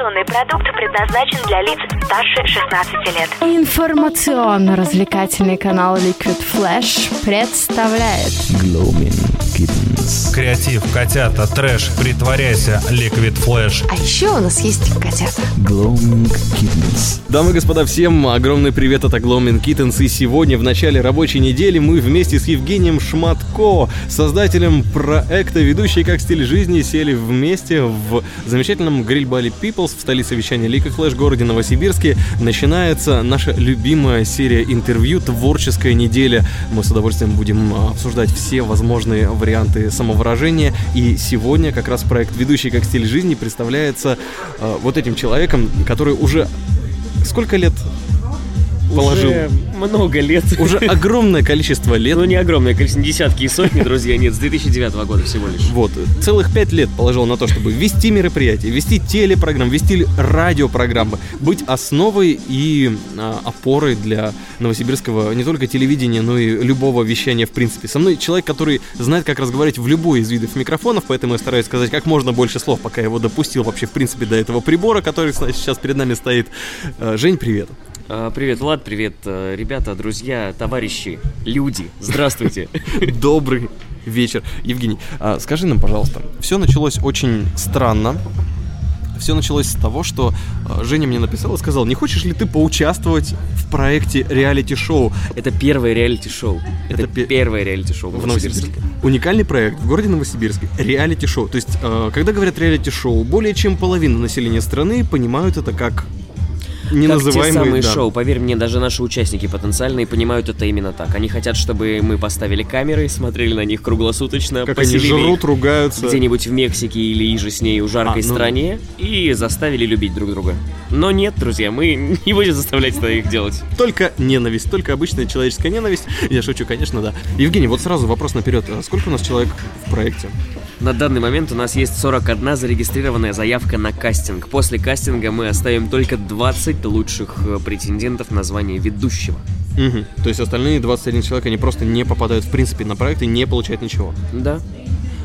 Информационный продукт предназначен для лиц старше 16 лет. Информационно-развлекательный канал Liquid Flash представляет Gloaming Kittens. Креатив, котята, трэш, притворяйся, Liquid Flash. А еще у нас есть котята. Gloaming Kittens. Дамы и господа, всем огромный привет от Gloaming Kittens. И сегодня, в начале рабочей недели, мы вместе с Евгением Шматко, создателем проекта «Ведущие как стиль жизни», сели вместе в замечательном гриль-бале Peoples в столице вещания Liquid Flash, городе Новосибирске. Начинается наша любимая серия интервью «Творческая неделя». Мы с удовольствием будем а, обсуждать все возможные варианты самовыражения. И сегодня как раз проект «Ведущий как стиль жизни» представляется э, вот этим человеком, который уже сколько лет положил? Уже много лет. Уже огромное количество лет. Ну, не огромное количество, десятки и сотни, друзья, нет, с 2009 года всего лишь. Вот, целых пять лет положил на то, чтобы вести мероприятия, вести телепрограммы, вести радиопрограммы, быть основой и а, опорой для новосибирского не только телевидения, но и любого вещания в принципе. Со мной человек, который знает, как разговаривать в любой из видов микрофонов, поэтому я стараюсь сказать как можно больше слов, пока я его допустил вообще в принципе до этого прибора, который сейчас перед нами стоит. А, Жень, привет. А, Привет, Влад, привет, э, ребята, друзья, товарищи, люди, здравствуйте. Добрый вечер. Евгений, а, скажи нам, пожалуйста, все началось очень странно. Все началось с того, что а, Женя мне написал и сказал, не хочешь ли ты поучаствовать в проекте реалити-шоу Это первое реалити-шоу. Это, Это пе- первое реалити-шоу в Новосибирске? Уникальный проект в городе Новосибирске. Реалити-шоу. То есть, а, когда говорят реалити-шоу, более чем половина населения страны понимают это как Как те неназываемый... самые да. шоу, поверь мне, даже наши участники потенциальные понимают это именно так. Они хотят, чтобы мы поставили камеры, смотрели на них круглосуточно, Как они жрут, ругаются. где-нибудь в Мексике или иже с ней в жаркой А, ну- стране и заставили любить друг друга. Но нет, друзья, мы не будем заставлять это их делать. Только ненависть, только обычная человеческая ненависть. Я шучу, конечно, да. Евгений, вот сразу вопрос наперед. А Сколько у нас человек в проекте? На данный момент у нас есть 41 зарегистрированная заявка на кастинг. После кастинга мы оставим только 20 лучших э, претендентов на звание ведущего. Мгм. То есть остальные 21 человек, они просто не попадают в принципе на проект и не получают ничего. Да.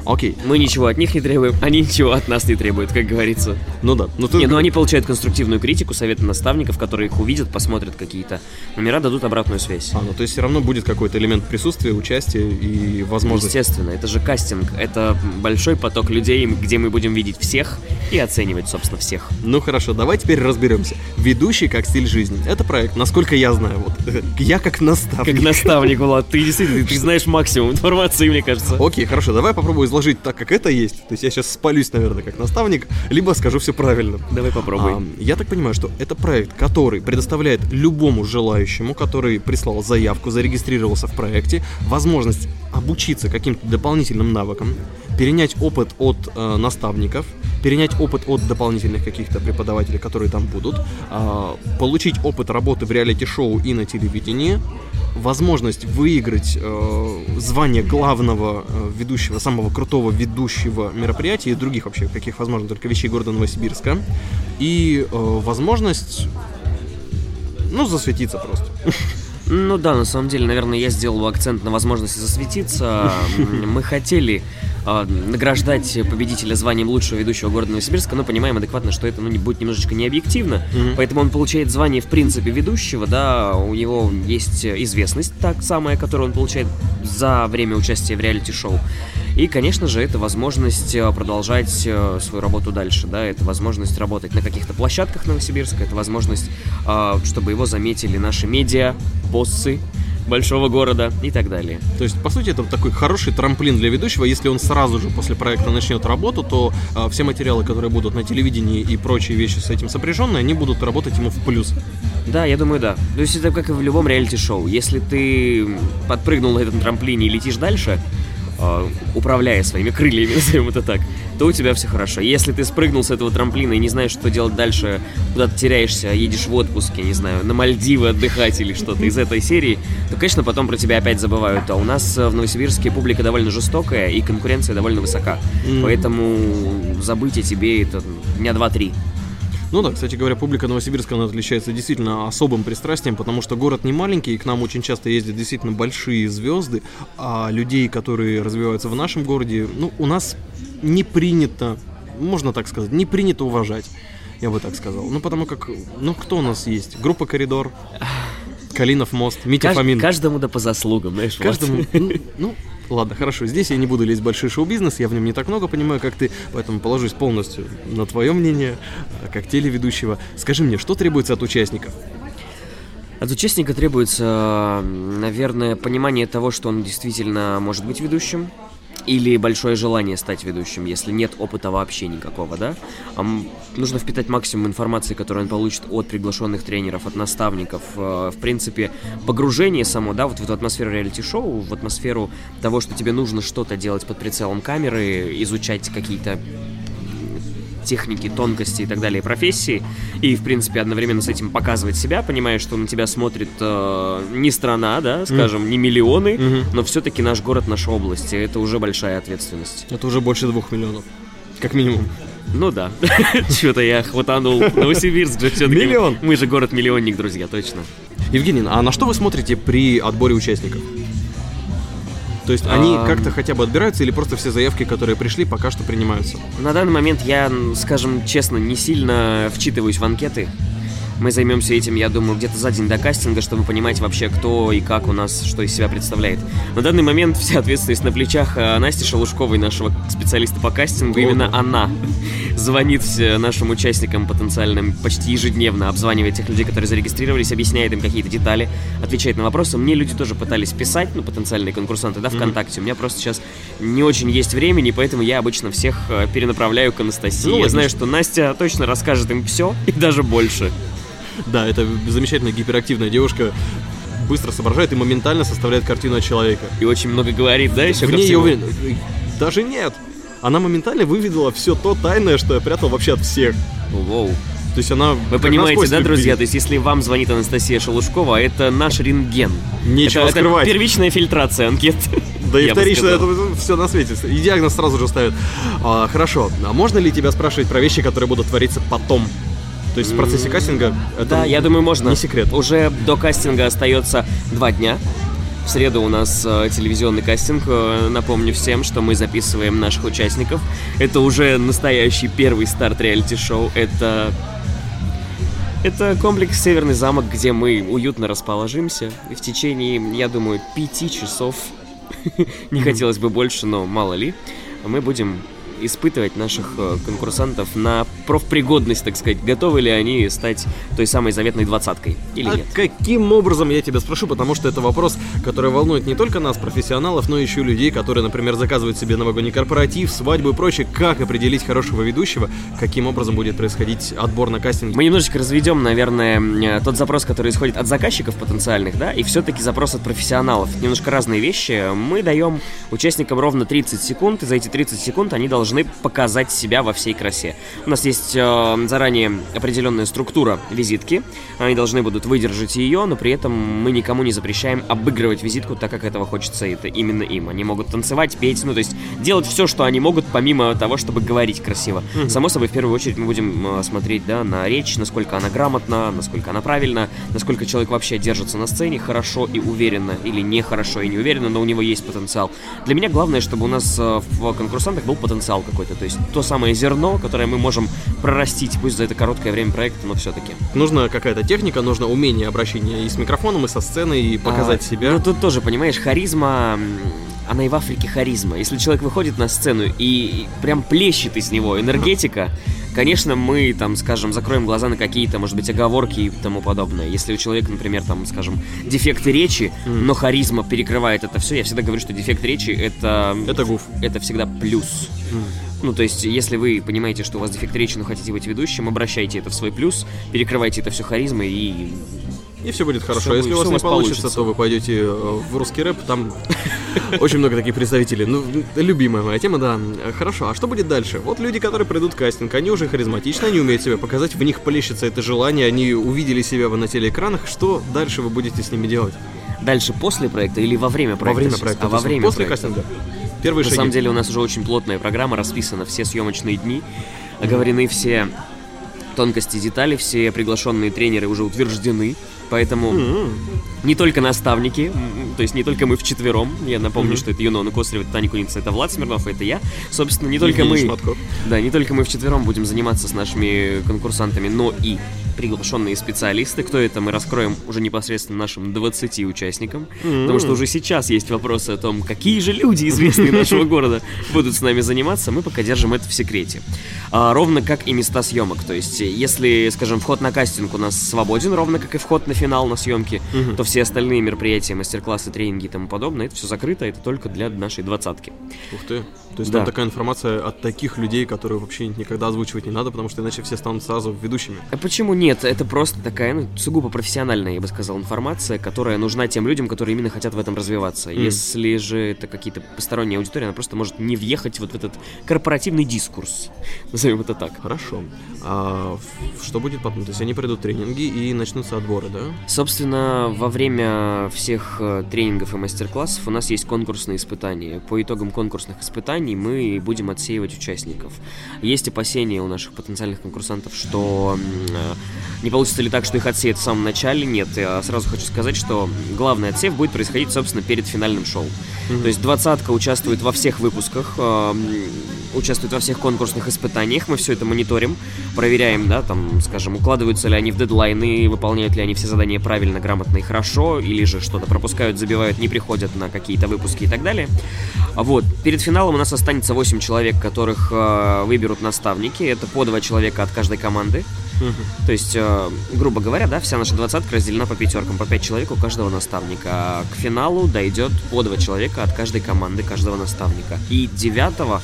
Окей, Мы ничего от них не требуем, они ничего от нас не требуют, как говорится. ну да. Ну, ты... Не, ну они получают конструктивную критику, советы наставников, которые их увидят, посмотрят какие-то номера, дадут обратную связь. А, ну то есть все равно будет какой-то элемент присутствия, участия и возможности. Естественно, это же кастинг, это большой поток людей, где мы будем видеть всех и оценивать, собственно, всех. Ну хорошо, давай теперь разберемся. Ведущий как стиль жизни. Это проект, насколько я знаю. Вот я как наставник. Как наставник, Влад, ты действительно, ты знаешь максимум информации, мне кажется. Окей, хорошо, давай попробую изложить так, как это есть. То есть я сейчас спалюсь, наверное, как наставник, либо скажу все правильно. Давай попробуй. А, я так понимаю, что это проект, который предоставляет любому желающему, который прислал заявку, зарегистрировался в проекте, возможность обучиться каким-то дополнительным навыкам, перенять опыт от э, наставников, перенять опыт от дополнительных каких-то преподавателей, которые там будут, а, получить опыт работы в реалити-шоу и на телевидении, возможность выиграть э, звание главного э, ведущего, самого крутого ведущего мероприятия и других вообще каких возможно только вещей города Новосибирска, и э, возможность, ну, засветиться просто. Ну да, на самом деле, наверное, я сделал акцент на возможности засветиться. Мы хотели а, награждать победителя званием лучшего ведущего города Новосибирска, но понимаем адекватно, что это ну, не будет немножечко необъективно. Мгм. Поэтому он получает звание, в принципе, ведущего, да, у него есть известность, так самая, которую он получает за время участия в реалити-шоу. И, конечно же, это возможность э, продолжать э, свою работу дальше, да, это возможность работать на каких-то площадках Новосибирска, это возможность, а, чтобы его заметили наши медиа, боссы большого города и так далее. То есть, по сути, это такой хороший трамплин для ведущего. Если он сразу же после проекта начнет работу, то а, все материалы, которые будут на телевидении и прочие вещи с этим сопряженные, они будут работать ему в плюс. Да, я думаю, да. То есть это как и в любом реалити-шоу. Если ты подпрыгнул на этом трамплине и летишь дальше, э, управляя своими крыльями, назовем это так, то у тебя все хорошо. Если ты спрыгнул с этого трамплина и не знаешь, что делать дальше, куда ты теряешься, едешь в отпуск, я не знаю, на Мальдивы отдыхать или что-то из этой серии, то, конечно, потом про тебя опять забывают. А у нас в Новосибирске публика довольно жестокая и конкуренция довольно высока. Мгм. Поэтому забыть о тебе это дня два-три. Ну да, кстати говоря, публика Новосибирска, она отличается действительно особым пристрастием, потому что город не маленький, и к нам очень часто ездят действительно большие звезды, а людей, которые развиваются в нашем городе, ну, у нас не принято, можно так сказать, не принято уважать. Я бы так сказал. Ну, потому как, ну, кто у нас есть? Группа «Коридор», Калинов мост, Митя Кажд- Фомин. каждому да по заслугам, знаешь, вот. Каждому, ну, ну, ладно, хорошо, здесь я не буду лезть в большой шоу-бизнес, я в нем не так много понимаю, как ты, поэтому положусь полностью на твое мнение, а, как телеведущего. Скажи мне, что требуется от участников? От участника требуется, наверное, понимание того, что он действительно может быть ведущим, или большое желание стать ведущим, если нет опыта вообще никакого, да? Нужно впитать максимум информации, которую он получит от приглашенных тренеров, от наставников. Э, В принципе, погружение само, да, вот в эту атмосферу реалити-шоу, в атмосферу того, что тебе нужно что-то делать под прицелом камеры, изучать какие-то техники, тонкости и так далее профессии, и, в принципе, одновременно с этим показывать себя, понимая, что на тебя смотрит э, не страна, да, скажем, не миллионы, Мгм. но все-таки наш город, наша область, и это уже большая ответственность. Это уже больше двух миллионов, как минимум. Ну да, что-то я хватанул Новосибирск же все-таки. Миллион. Мы же город-миллионник, друзья, точно. Евгений, а на что вы смотрите при отборе участников? То есть они Ам. как-то хотя бы отбираются или просто все заявки, которые пришли, пока что принимаются? На данный момент я, скажем честно, не сильно вчитываюсь в анкеты. Мы займемся этим, я думаю, где-то за день до кастинга, чтобы понимать вообще, кто и как у нас, что из себя представляет. На данный момент вся ответственность на плечах э, Насти Шелушковой, нашего специалиста по кастингу. Именно она звонит все нашим участникам потенциальным почти ежедневно, обзванивает тех людей, которые зарегистрировались, объясняет им какие-то детали, отвечает на вопросы. Мне люди тоже пытались писать, ну, потенциальные конкурсанты, да, ВКонтакте. У меня просто сейчас не очень есть времени, поэтому я обычно всех э, перенаправляю к Анастасии. Ну, я знаю, что Настя точно расскажет им все и даже больше. Да, это замечательная гиперактивная девушка, быстро соображает и моментально составляет картину от человека. И очень много говорит, да, еще В ней я уверен. Даже нет. Она моментально выведала все то тайное, что я прятал вообще от всех. Воу. То есть она... Вы понимаете, да, любви. друзья? То есть, если вам звонит Анастасия Шелушкова, это наш рентген. Нечего это, это скрывать. первичная фильтрация анкет. Да и вторично, это все на свете. И диагноз сразу же ставят. А, хорошо, а можно ли тебя спрашивать про вещи, которые будут твориться потом? То есть в процессе кастинга это Да, я думаю, можно. не секрет. Уже до кастинга остается два дня. В среду у нас э, телевизионный кастинг. Э, напомню всем, что мы записываем наших участников. Это уже настоящий первый старт реалити-шоу. Это... Это комплекс Северный замок, где мы уютно расположимся. И в течение, я думаю, пяти часов, не хотелось бы больше, но мало ли, мы будем испытывать наших э, конкурсантов на профпригодность, так сказать. Готовы ли они стать той самой заветной двадцаткой или А нет? каким образом, я тебя спрошу, потому что это вопрос, который волнует не только нас, профессионалов, но еще и людей, которые, например, заказывают себе новогодний корпоратив, свадьбу и прочее. Как определить хорошего ведущего? Каким образом будет происходить отбор на кастинг? Мы немножечко разведем, наверное, э, тот запрос, который исходит от заказчиков потенциальных, да, и все-таки запрос от профессионалов. Немножко разные вещи. Мы даем участникам ровно 30 секунд, и за эти 30 секунд они должны показать себя во всей красе. У нас есть э, заранее определенная структура визитки. Они должны будут выдержать ее, но при этом мы никому не запрещаем обыгрывать визитку так, как этого хочется это именно им. Они могут танцевать, петь, ну то есть делать все, что они могут, помимо того, чтобы говорить красиво. Само собой, в первую очередь мы будем э, смотреть, да, на речь, насколько она грамотна, насколько она правильна, насколько человек вообще держится на сцене хорошо и уверенно, или не хорошо и не уверенно, но у него есть потенциал. Для меня главное, чтобы у нас э, в конкурсантах был потенциал какой-то, то есть то самое зерно, которое мы можем прорастить, пусть за это короткое время проекта, но все-таки. Нужна какая-то техника, нужно умение обращения и с микрофоном, и со сценой, и показать А, себя. Ну тут тоже, понимаешь, харизма, она и в Африке харизма. Если человек выходит на сцену и прям плещет из него энергетика, конечно, мы там, скажем, закроем глаза на какие-то, может быть, оговорки и тому подобное. Если у человека, например, там, скажем, дефекты речи, но харизма перекрывает это все, я всегда говорю, что дефект речи это... Это гуф. Это всегда плюс. Ну, то есть, если вы понимаете, что у вас дефект речи, но хотите быть ведущим, обращайте это в свой плюс, перекрывайте это все харизмой и И все будет хорошо. Всё Если будет- у вас не получится, получится. то вы пойдете э, в русский рэп, там очень много таких представителей. Ну, любимая моя тема, да. Хорошо, а что будет дальше? Вот люди, которые пройдут кастинг, они уже харизматичны, они умеют себя показать, в них плещется это желание, они увидели себя на телеэкранах. Что дальше вы будете с ними делать? дальше после проекта или во время проекта? во время сейчас? проекта. А во время После проекта. кастинга. Первые На шаги. самом деле у нас уже очень плотная программа расписана, все съемочные дни, оговорены все тонкости, детали, все приглашенные тренеры уже утверждены, поэтому не только наставники, то есть не только мы вчетвером, я напомню, что это Юнона Косарева, это Таня Куница, это Влад Смирнов, это я, собственно, не только Евгений мы, Шматков. да, не только мы вчетвером будем заниматься с нашими конкурсантами, но и приглашенные специалисты. Кто это, мы раскроем уже непосредственно нашим 20 участникам. Потому что уже сейчас есть вопросы о том, какие же люди известные нашего города будут с нами заниматься. Мы пока держим это в секрете. А, ровно как и места съемок. То есть, если, скажем, вход на кастинг у нас свободен, ровно как и вход на финал на съемки, то все остальные мероприятия, мастер-классы, тренинги и тому подобное, это все закрыто, это только для нашей двадцатки. Ух ты. То есть Да. там такая информация от таких людей, которые вообще никогда озвучивать не надо, потому что иначе все станут сразу ведущими. А почему нет? Это просто такая, ну, сугубо профессиональная, я бы сказал, информация, которая нужна тем людям, которые именно хотят в этом развиваться. Если же это какие-то посторонние аудитории, она просто может не въехать вот в этот корпоративный дискурс. Назовем это так. Хорошо. А что будет потом? То есть они пройдут тренинги и начнутся отборы, да? Собственно, во время всех э, тренингов и мастер-классов у нас есть конкурсные испытания. По итогам конкурсных испытаний мы будем отсеивать участников. Есть опасения у наших потенциальных конкурсантов, что э, не получится ли так, что их отсеют в самом начале. Нет, я сразу хочу сказать, что главный отсев будет происходить, собственно, перед финальным шоу. То есть двадцатка участвует во всех выпусках, э, м, участвует во всех конкурсных испытаниях. Мы все это мониторим, проверяем, да, там, скажем, укладываются ли они в дедлайны, выполняют ли они все задания правильно, грамотно и хорошо, или же что-то пропускают, забивают, не приходят на какие-то выпуски и так далее. Вот, перед финалом у нас останется 8 человек, которых э, выберут наставники. Это по два человека от каждой команды. То есть, э, грубо говоря, да, вся наша двадцатка разделена по пятеркам, по пять человек у каждого наставника. А к финалу дойдет по два человека от каждой команды, каждого наставника. И девятого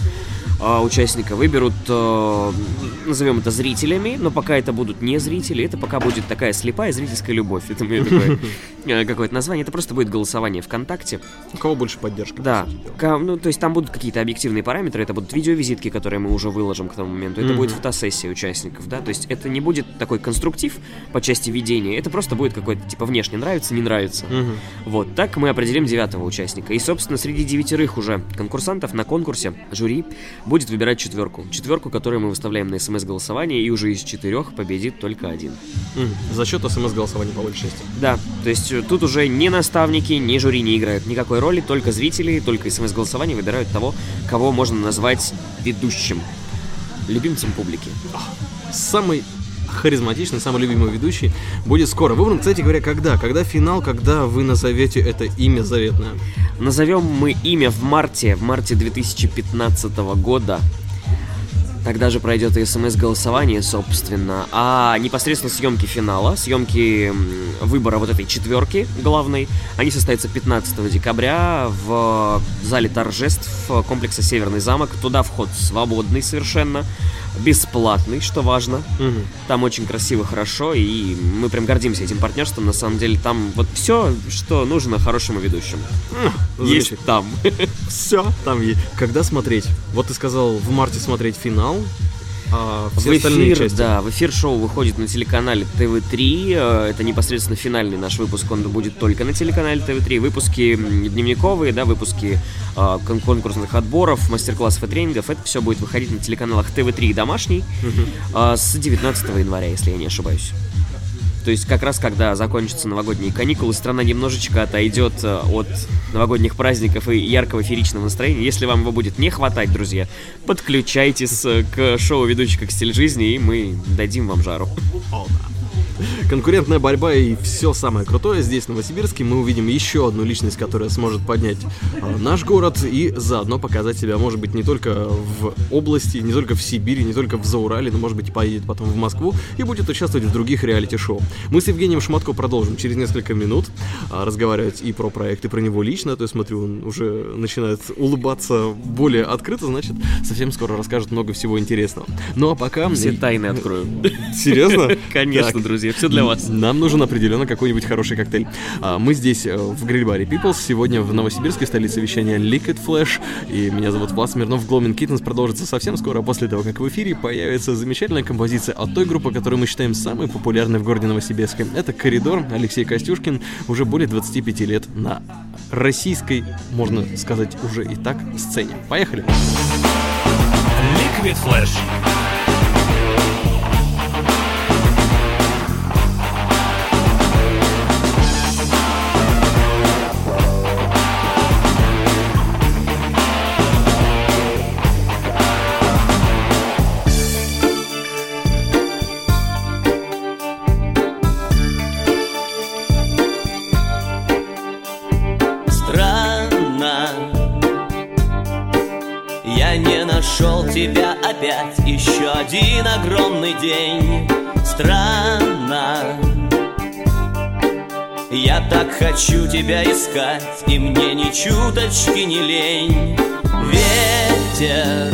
участника выберут, э, назовем это зрителями, но пока это будут не зрители, это пока будет такая слепая зрительская любовь. Это мне такое э, какое-то название. Это просто будет голосование ВКонтакте. У кого больше поддержка? Да, ну то есть там будут какие-то объективные параметры, это будут видеовизитки, которые мы уже выложим к тому моменту, это будет фотосессия участников, да, то есть это не будет такой конструктив по части ведения, это просто будет какой-то типа внешне нравится, не нравится. Вот, так мы определим девятого участника. И, собственно, среди девятерых уже конкурсантов на конкурсе жюри будет выбирать четверку. Четверку, которую мы выставляем на смс-голосование, и уже из четырех победит только один. Мгм. За счет смс-голосования по большей части. Да, то есть э, тут уже ни наставники, ни жюри не играют никакой роли, только зрители, только смс-голосование выбирают того, кого можно назвать ведущим, любимцем публики. Самый харизматичный, самый любимый ведущий будет скоро. Выбран, кстати говоря, когда? Когда финал, когда вы назовете это имя заветное? Назовем мы имя в марте, в марте 2015 года. Тогда же пройдет и смс-голосование, собственно. А непосредственно съемки финала, съемки выбора вот этой четверки главной, они состоятся 15 декабря в зале торжеств комплекса Северный замок. Туда вход свободный совершенно, бесплатный, что важно. Мгм. Там очень красиво, хорошо, и мы прям гордимся этим партнерством. На самом деле там вот все, что нужно хорошему ведущему. Есть там. Все, там есть. Когда смотреть? Вот ты сказал в марте смотреть финал, а все в эфир, части. да, в эфир шоу выходит на телеканале ТВ3. э, Это непосредственно финальный наш выпуск, он будет только на телеканале ТВ3. Выпуски дневниковые, да, выпуски кон- конкурсных отборов, мастер-классов и тренингов. Это все будет выходить на телеканалах ТВ3 и домашний э, с 19 января, если я не ошибаюсь. То есть как раз когда закончатся новогодние каникулы, страна немножечко отойдет э, от новогодних праздников и яркого фееричного настроения. Если вам его будет не хватать, друзья, подключайтесь э, к шоу «Ведущий как стиль жизни», и мы дадим вам жару. Конкурентная борьба и все самое крутое здесь, в Новосибирске. Мы увидим еще одну личность, которая сможет поднять э, наш город и заодно показать себя, может быть, не только в области, не только в Сибири, не только в Заурале, но, может быть, поедет потом в Москву и будет участвовать в других реалити-шоу. Мы с Евгением Шматко продолжим через несколько минут а, разговаривать и про проект, и про него лично. То есть, смотрю, он уже начинает улыбаться более открыто, значит, совсем скоро расскажет много всего интересного. Ну а пока... Все тайны открою. Серьезно? Конечно, Так. друзья, все для вас. Нам нужен определенно какой-нибудь хороший коктейль. А, Мы здесь э, в гриль-баре Peoples. Сегодня в Новосибирске, столице вещания Liquid Flash. И меня зовут Влад Смирнов. Glowing Kittens продолжится совсем скоро, после того, как в эфире появится замечательная композиция от той группы, которую мы считаем самой популярной в городе Новосибирске. Это «Коридор» Алексей Костюшкин. Уже более 25 лет на российской, можно сказать, уже и так сцене. Поехали! Liquid Flash. Тебя опять. Еще один огромный день. Странно. Я так хочу тебя искать И мне ни чуточки не лень. Ветер,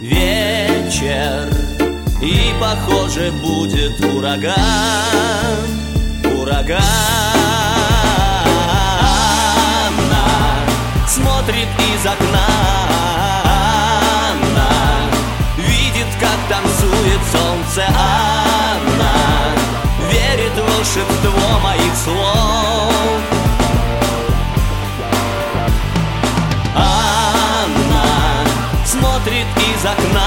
вечер И похоже будет ураган. Ураган. Смотрит из окна танцует солнце Она верит в волшебство моих слов. Она смотрит из окна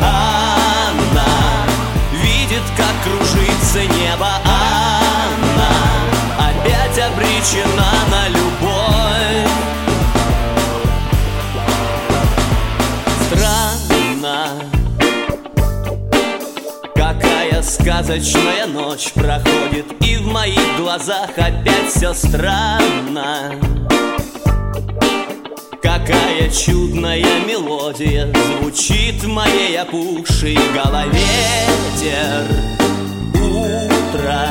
Она видит, как кружится небо Она опять обречена на любовь сказочная ночь проходит И в моих глазах опять все странно. Какая чудная мелодия Звучит в моей опухшей голове. Ветер, утро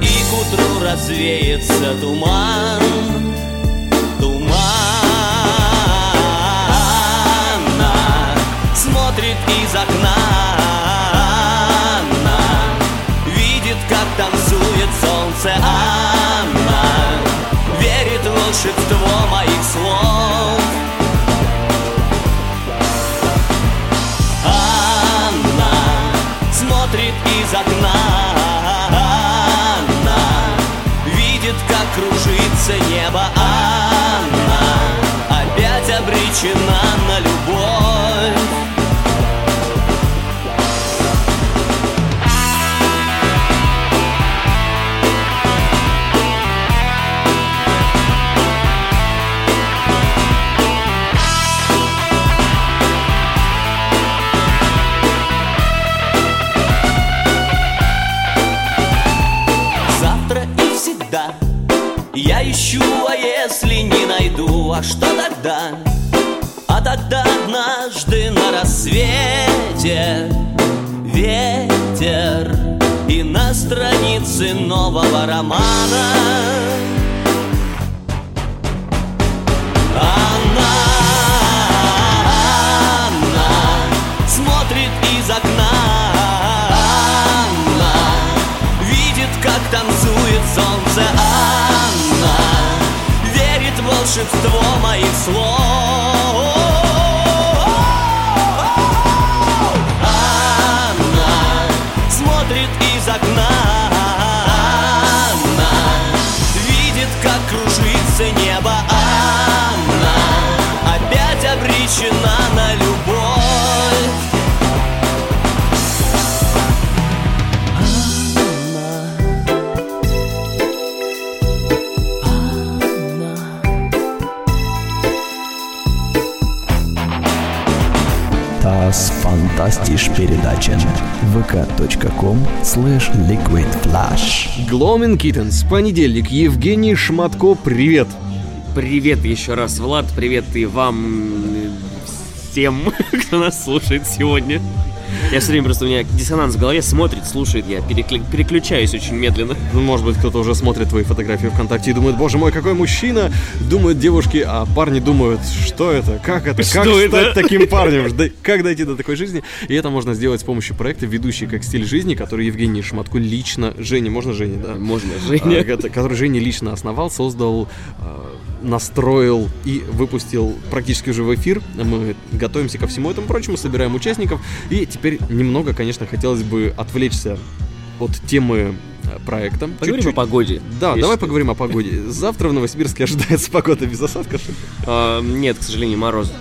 И к утру развеется туман. Туман. Смотрит из окна солнце Она верит в волшебство моих слов. Она смотрит из окна Она видит, как кружится небо Она опять обречена на любовь волшебство моих fantastisch передача vk.com slash liquidflash Glowing Kittens. Понедельник. Евгений Шматко, привет. Привет еще раз, Влад, привет и вам всем, кто нас слушает сегодня. Я все время просто у меня диссонанс в голове, смотрит, слушает, я перекли- переключаюсь очень медленно. Ну, может быть, кто-то уже смотрит твои фотографии ВКонтакте и думает, боже мой, какой мужчина. Думают девушки, а парни думают, что это, как это, как Что стать это? таким парнем, как дойти до такой жизни. И это можно сделать с помощью проекта «Ведущий как стиль жизни», который Евгений Шматко лично, Женя, можно Женя, да? Можно, А, Женя. это- который Женя лично основал, создал, а, настроил и выпустил практически уже в эфир. Мы готовимся ко всему этому прочему, собираем участников. И теперь немного, конечно, хотелось бы отвлечься от темы э, проекта. Поговорим Чуть-чуть. о погоде. Да, давай поговорим о погоде. Завтра в Новосибирске ожидается погода без осадков. А, нет, к сожалению, мороз.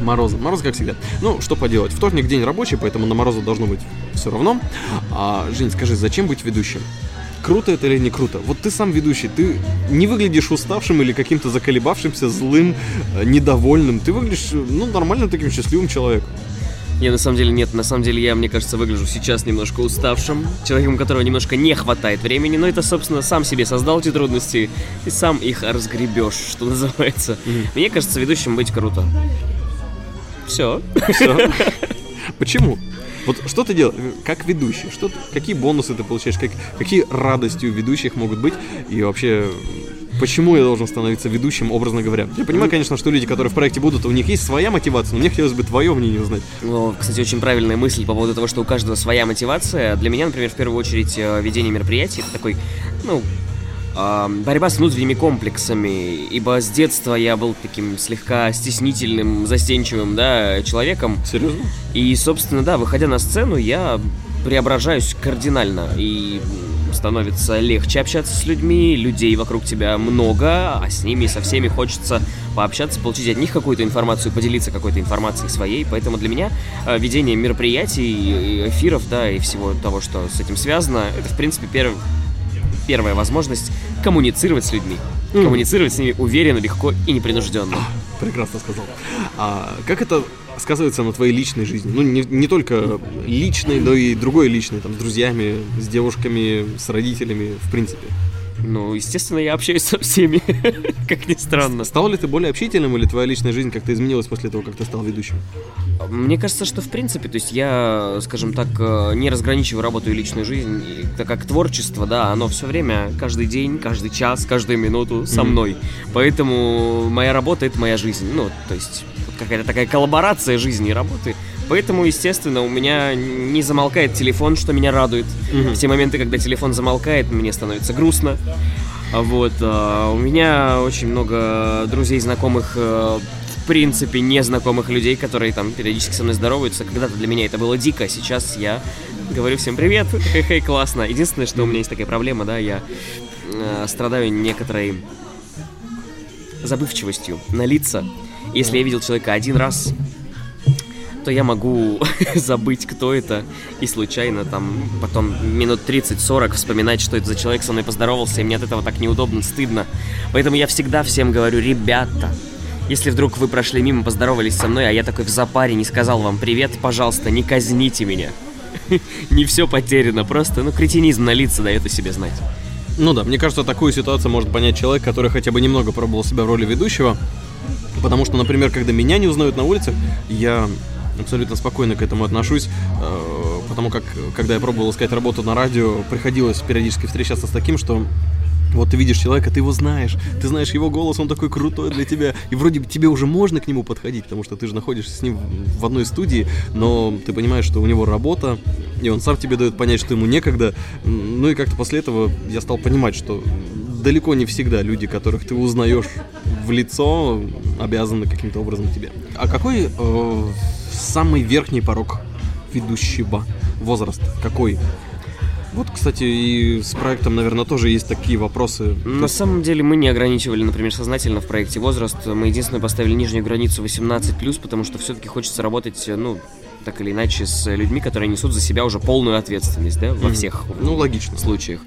Морозы. Мороз, как всегда. Ну, что поделать. Вторник день рабочий, поэтому на морозу должно быть все равно. А, Жень, скажи, зачем быть ведущим? Круто это или не круто? Вот ты сам ведущий, ты не выглядишь уставшим или каким-то заколебавшимся, злым, э, недовольным. Ты выглядишь, э, ну, нормальным таким счастливым человеком. Я на самом деле нет, на самом деле я, мне кажется, выгляжу сейчас немножко уставшим, человеком, у которого немножко не хватает времени, но это, собственно, сам себе создал эти трудности и сам их разгребешь, что называется. Мне кажется, ведущим быть круто. Все. Всё. Почему? Вот что ты делаешь, как ведущий, что какие бонусы ты получаешь, как- какие радости у ведущих могут быть, и вообще, почему я должен становиться ведущим, образно говоря? Я понимаю, конечно, что люди, которые в проекте будут, у них есть своя мотивация, но мне хотелось бы твое мнение узнать. Ну, кстати, очень правильная мысль по поводу того, что у каждого своя мотивация. Для меня, например, в первую очередь э, ведение мероприятий это такой, ну, борьба с внутренними комплексами, ибо с детства я был таким слегка стеснительным, застенчивым, да, человеком. Серьезно? И, собственно, да, выходя на сцену, я преображаюсь кардинально и становится легче общаться с людьми, людей вокруг тебя много, а с ними со всеми хочется пообщаться, получить от них какую-то информацию, поделиться какой-то информацией своей. Поэтому для меня э, ведение мероприятий, эфиров, да, и всего того, что с этим связано, это, в принципе, перв- первая возможность коммуницировать с людьми. Коммуницировать с ними уверенно, легко и непринужденно. Прекрасно сказал. А как это сказывается на твоей личной жизни? Ну, не, не только личной, но и другой личной, там, с друзьями, с девушками, с родителями, в принципе. Ну, естественно, я общаюсь со всеми, как ни странно. Стал ли ты более общительным, или твоя личная жизнь как-то изменилась после того, как ты стал ведущим? Мне кажется, что в принципе, то есть я, скажем так, э, не разграничиваю работу и личную жизнь, и так как творчество, да, оно все время, каждый день, каждый час, каждую минуту со мной. Поэтому моя работа это моя жизнь. Ну, то есть какая-то такая коллаборация жизни и работы. Поэтому, естественно, у меня не замолкает телефон, что меня радует. В те моменты, когда телефон замолкает, мне становится грустно. А Вот, а, у меня очень много друзей, знакомых, э, в принципе, незнакомых людей, которые там периодически со мной здороваются. Когда-то для меня это было дико, сейчас я говорю всем привет, хей-хей, классно. Единственное, что у меня есть такая проблема, да, я э, страдаю некоторой забывчивостью на лица. Если я видел человека один раз, то я могу забыть, кто это, и случайно там потом минут 30-40 вспоминать, что это за человек со мной поздоровался, и мне от этого так неудобно, стыдно. Поэтому я всегда всем говорю, ребята, если вдруг вы прошли мимо, поздоровались со мной, а я такой в запаре не сказал вам привет, пожалуйста, не казните меня. Не все потеряно, просто, ну, кретинизм на лица дает о себе знать. Ну да, мне кажется, такую ситуацию может понять человек, который хотя бы немного пробовал себя в роли ведущего. Потому что, например, когда меня не узнают на улицах, я абсолютно спокойно к этому отношусь, э, потому как, когда я пробовал искать работу на радио, приходилось периодически встречаться с таким, что вот ты видишь человека, ты его знаешь, ты знаешь его голос, он такой крутой для тебя, и вроде бы тебе уже можно к нему подходить, потому что ты же находишься с ним в одной студии, но ты понимаешь, что у него работа, и он сам тебе дает понять, что ему некогда. Ну и как-то после этого я стал понимать, что далеко не всегда люди, которых ты узнаешь в лицо, обязаны каким-то образом тебе. А какой э, самый верхний порог ведущего? Возраст какой? Вот, кстати, и с проектом, наверное, тоже есть такие вопросы. На самом деле мы не ограничивали, например, сознательно в проекте возраст. Мы единственное поставили нижнюю границу 18+, потому что все-таки хочется работать, ну, так или иначе, с людьми, которые несут за себя уже полную ответственность, да, во всех Ну, логично. случаях.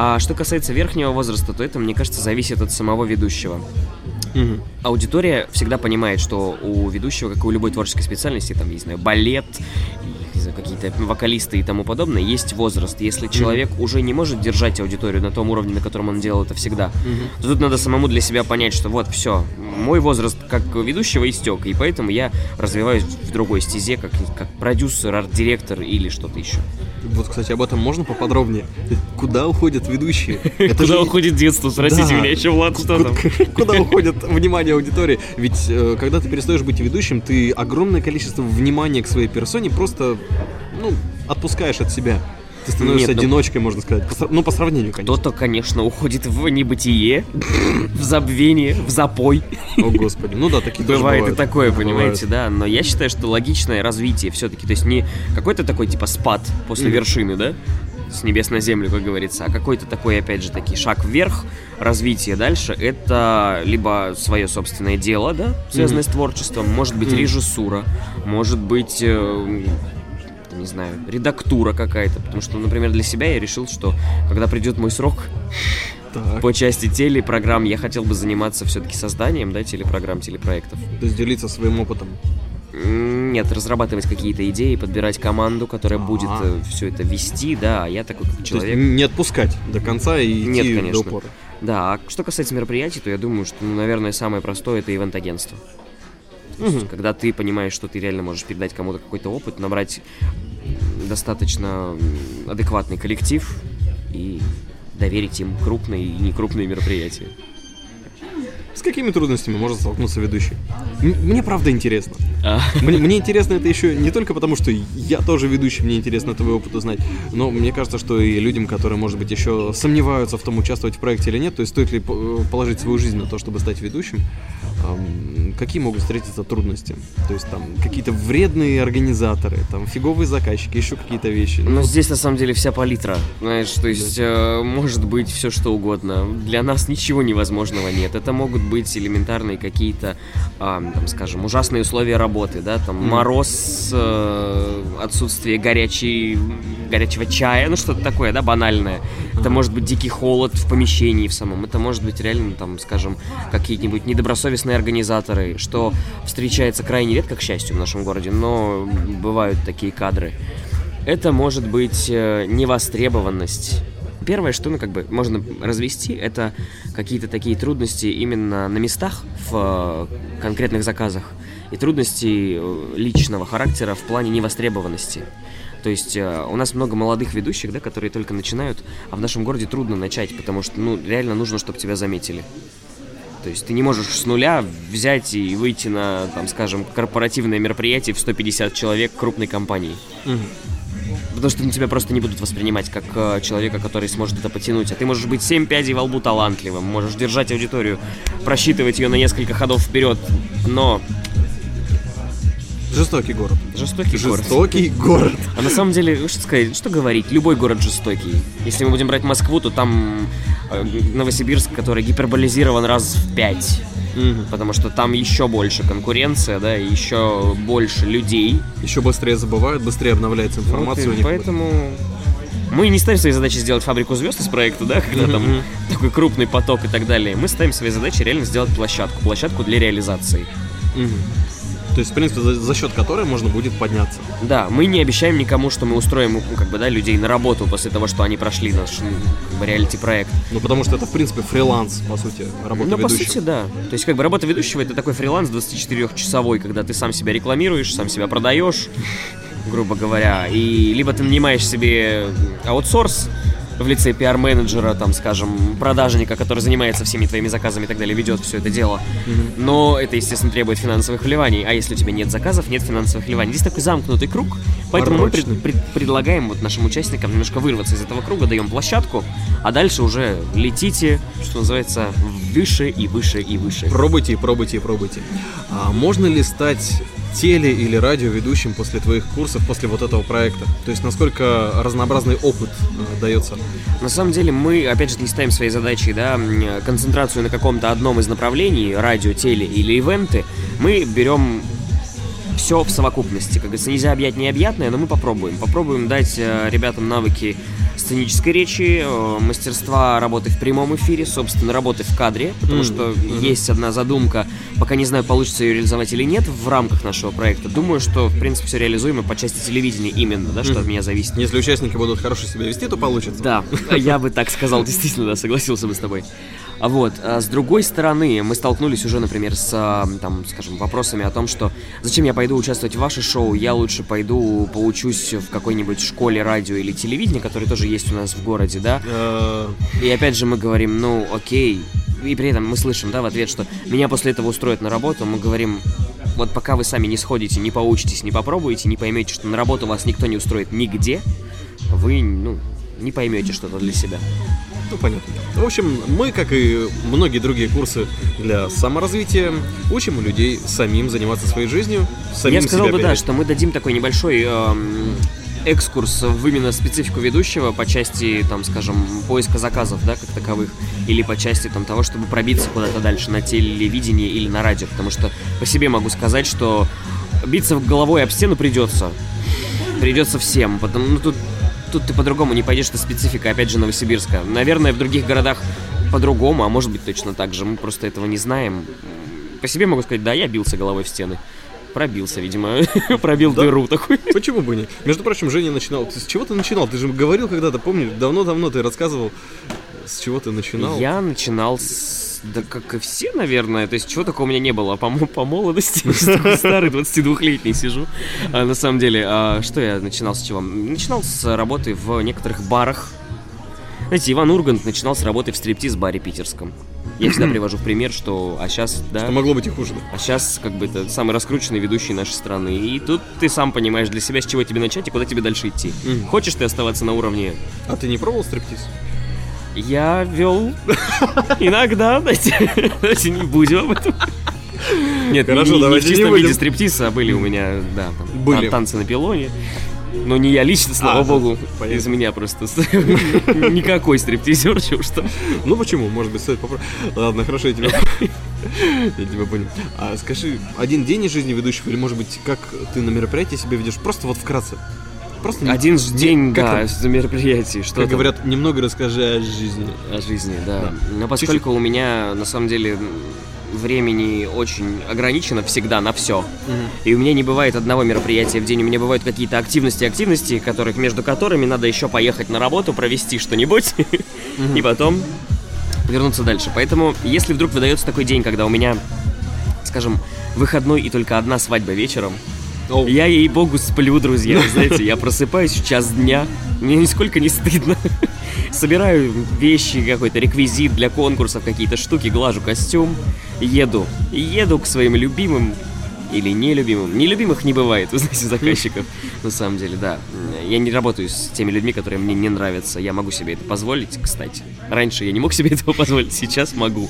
А что касается верхнего возраста, то это, мне кажется, зависит от самого ведущего. Мгм. Аудитория всегда понимает, что у ведущего, как и у любой творческой специальности, там, не знаю, балет, какие-то вокалисты и тому подобное, есть возраст. Если человек уже не может держать аудиторию на том уровне, на котором он делал это всегда, то тут надо самому для себя понять, что вот, все, мой возраст как ведущего истек, и поэтому я развиваюсь в другой стезе, как, как продюсер, арт-директор или что-то еще. Вот, кстати, об этом можно поподробнее? Куда уходят ведущие? Это Куда же- уходит детство? Спросите Да. меня еще, Влад, что там? Куда уходит внимание аудитории? Ведь э, когда ты перестаешь быть ведущим, ты огромное количество внимания к своей персоне просто, ну, отпускаешь от себя. Ты становишься Нет, ну- одиночкой, можно сказать. По ну, по сравнению, конечно. Кто-то, конечно, уходит в небытие, в забвение, в запой. О, господи. Ну да, такие тоже Бывает и такое, понимаете, да. Но я считаю, что логичное развитие все-таки. То есть не какой-то такой типа спад после вершины, да? С небес на землю, как говорится, а какой-то такой, опять же, таки шаг вверх, развитие дальше, это либо свое собственное дело, да, связанное с творчеством, может быть, Мгм. режиссура, может быть, э, не знаю, редактура какая-то, потому что, например, для себя я решил, что когда придет мой срок, Так. по части телепрограмм я хотел бы заниматься все-таки созданием, да, телепрограмм, телепроектов. То есть делиться своим опытом. Нет, разрабатывать какие-то идеи, подбирать команду, которая будет А. все это вести, да, а я такой как То есть человек. не отпускать до конца и идти Нет, до конечно. упора. Да, а что касается мероприятий, то я думаю, что, ну, наверное, самое простое это ивент-агентство. То есть, когда ты понимаешь, что ты реально можешь передать кому-то какой-то опыт, набрать достаточно адекватный коллектив и доверить им крупные и некрупные мероприятия. С какими трудностями может столкнуться ведущий? Мне правда интересно. А. Мне, мне интересно это еще не только потому, что я тоже ведущий, мне интересно твой опыт узнать, но мне кажется, что и людям, которые, может быть, еще сомневаются в том, участвовать в проекте или нет, то есть стоит ли по- положить свою жизнь на то, чтобы стать ведущим, какие могут встретиться трудности? То есть там какие-то вредные организаторы, там фиговые заказчики, еще какие-то вещи. Но здесь на самом деле вся палитра, знаешь, то есть э, может быть все что угодно. Для нас ничего невозможного нет. Это могут быть элементарные какие-то, а, там, скажем, ужасные условия работы, да, там мороз, э, отсутствие горячей, горячего чая, ну что-то такое, да, банальное. Это может быть дикий холод в помещении в самом. Это может быть реально, там, скажем, какие-нибудь недобросовестные организаторы, что встречается крайне редко, к счастью, в нашем городе, но бывают такие кадры. Это может быть э, невостребованность. Первое, что, ну, как бы, можно развести, это какие-то такие трудности именно на местах в э, конкретных заказах и трудности э, личного характера в плане невостребованности. То есть э, у нас много молодых ведущих, да, которые только начинают, а в нашем городе трудно начать, потому что, ну, реально нужно, чтобы тебя заметили. То есть ты не можешь с нуля взять и выйти на, там, скажем, корпоративное мероприятие в 150 человек крупной компании. Потому что тебя просто не будут воспринимать как э, человека, который сможет это потянуть. А ты можешь быть 7 пядей во лбу талантливым, можешь держать аудиторию, просчитывать ее на несколько ходов вперед, но Жестокий город. жестокий город. Жестокий город. А на самом деле, что сказать, что говорить, любой город жестокий. Если мы будем брать Москву, то там э, Новосибирск, который гиперболизирован раз в пять. Потому что там еще больше конкуренция, да, и еще больше людей. Еще быстрее забывают, быстрее обновляется информация Вот и них. поэтому мы не ставим своей задачей сделать фабрику звезд из проекта, да, когда там такой крупный поток и так далее. Мы ставим своей задачей реально сделать площадку, площадку для реализации. То есть, в принципе, за, за счет которой можно будет подняться. Да, мы не обещаем никому, что мы устроим, ну, как бы, да, людей на работу после того, что они прошли наш ну, как бы, реалити-проект. Ну, потому что это, в принципе, фриланс, по сути, работа Ну, по ведущим. сути, да. То есть, как бы, работа ведущего — это такой фриланс 24-часовой, когда ты сам себя рекламируешь, сам себя продаешь, грубо говоря, и либо ты нанимаешь себе аутсорс в лице пиар-менеджера, там, скажем, продажника, который занимается всеми твоими заказами и так далее, ведет все это дело. Но это, естественно, требует финансовых вливаний. А если у тебя нет заказов, нет финансовых вливаний. Здесь такой замкнутый круг. Поэтому мы пред- Порочный. пред- предлагаем вот нашим участникам немножко вырваться из этого круга, даем площадку, а дальше уже летите, что называется, выше и выше и выше. Пробуйте пробуйте пробуйте. А можно ли стать теле- или радиоведущим после твоих курсов, после вот этого проекта? То есть, насколько разнообразный опыт э, дается? На самом деле мы, опять же, не ставим своей задачей, да, концентрацию на каком-то одном из направлений, радио, теле или ивенты. Мы берем все в совокупности. Как говорится, нельзя объять необъятное, но мы попробуем. Попробуем дать э, ребятам навыки сценической речи, э, мастерства работы в прямом эфире, собственно, работы в кадре, потому Мгм, что мгм. есть одна задумка, пока не знаю, получится ее реализовать или нет в рамках нашего проекта. Думаю, что, в принципе, все реализуемо по части телевидения именно, да, что Мгм. от меня зависит. Если участники будут хорошо себя вести, то получится. Да, я бы так сказал, действительно, да, согласился бы с тобой. А вот, а с другой стороны, мы столкнулись уже, например, с, а, там, скажем, вопросами о том, что зачем я пойду участвовать в ваше шоу, я лучше пойду поучусь в какой-нибудь школе радио или телевидения, который тоже есть у нас в городе, да, и опять же мы говорим, ну, окей. И при этом мы слышим, да, в ответ, что меня после этого устроят на работу. Мы говорим, вот пока вы сами не сходите, не поучитесь, не попробуете, не поймете, что на работу вас никто не устроит нигде, вы, ну, не поймете что-то для себя. Ну, понятно. В общем, мы, как и многие другие курсы для саморазвития, учим людей самим заниматься своей жизнью, самим Я сказал бы, да, что мы дадим такой небольшой эм, экскурс в именно специфику ведущего по части, там, скажем, поиска заказов, да, как таковых, или по части там того, чтобы пробиться куда-то дальше на телевидении или на радио, потому что по себе могу сказать, что биться головой об стену придется. Придется всем, потому ну тут тут ты по-другому не пойдешь, это специфика, опять же, Новосибирска. Наверное, в других городах по-другому, а может быть точно так же, мы просто этого не знаем. По себе могу сказать, да, я бился головой в стены. Пробился, видимо, пробил Да. дыру такую. Почему бы нет? Между прочим, Женя начинал. С чего ты начинал? Ты же говорил когда-то, помнишь, давно-давно ты рассказывал, с чего ты начинал. Я начинал с да как и все, наверное. То есть чего такого у меня не было по, мо- по молодости. Старый 22-летний сижу. А, на самом деле, а, что я начинал с чего? Начинал с работы в некоторых барах. Знаете, Иван Ургант начинал с работы в стриптиз-баре питерском. Я всегда привожу в пример, что а сейчас, да, Что могло быть и хуже. да. а сейчас как бы это самый раскрученный ведущий нашей страны. И тут ты сам понимаешь для себя, с чего тебе начать и куда тебе дальше идти. Хочешь ты оставаться на уровне А ты не пробовал стриптиз? Я вел иногда, давайте, давайте не будем об этом. Нет, Хорошо, не, не- не в давайте не чистом будем. виде стриптиза, а были у меня, да, там, Были. тан- танцы на пилоне. Но не я лично, слава А, богу, понятно. из меня просто никакой стриптизер, чего что. Ну почему? Может быть, стоит попробовать. Ладно, хорошо, я тебя Я тебя понял. А скажи, один день из жизни ведущего, или может быть, как ты на мероприятии себя ведешь? Просто вот вкратце. Просто Один же день, как да, там- за мероприятие, что Как говорят, немного расскажи о жизни. О жизни, да. Да. Но поскольку у меня, на самом деле, времени очень ограничено всегда на все. И у меня не бывает одного мероприятия в день, у меня бывают какие-то активности, активности, которых, между которыми надо еще поехать на работу, провести что-нибудь, и потом вернуться дальше. Поэтому, если вдруг выдается такой день, когда у меня, скажем, выходной и только одна свадьба вечером, Оу. я, ей-богу, сплю, друзья. Знаете, я просыпаюсь в час дня, мне нисколько не стыдно. Собираю вещи, какой-то реквизит для конкурсов, какие-то штуки, глажу костюм, еду. Еду к своим любимым или нелюбимым. Нелюбимых не бывает, вы знаете, заказчиков. На самом деле, да. Я не работаю с теми людьми, которые мне не нравятся. Я могу себе это позволить, кстати. Раньше я не мог себе этого позволить, сейчас могу.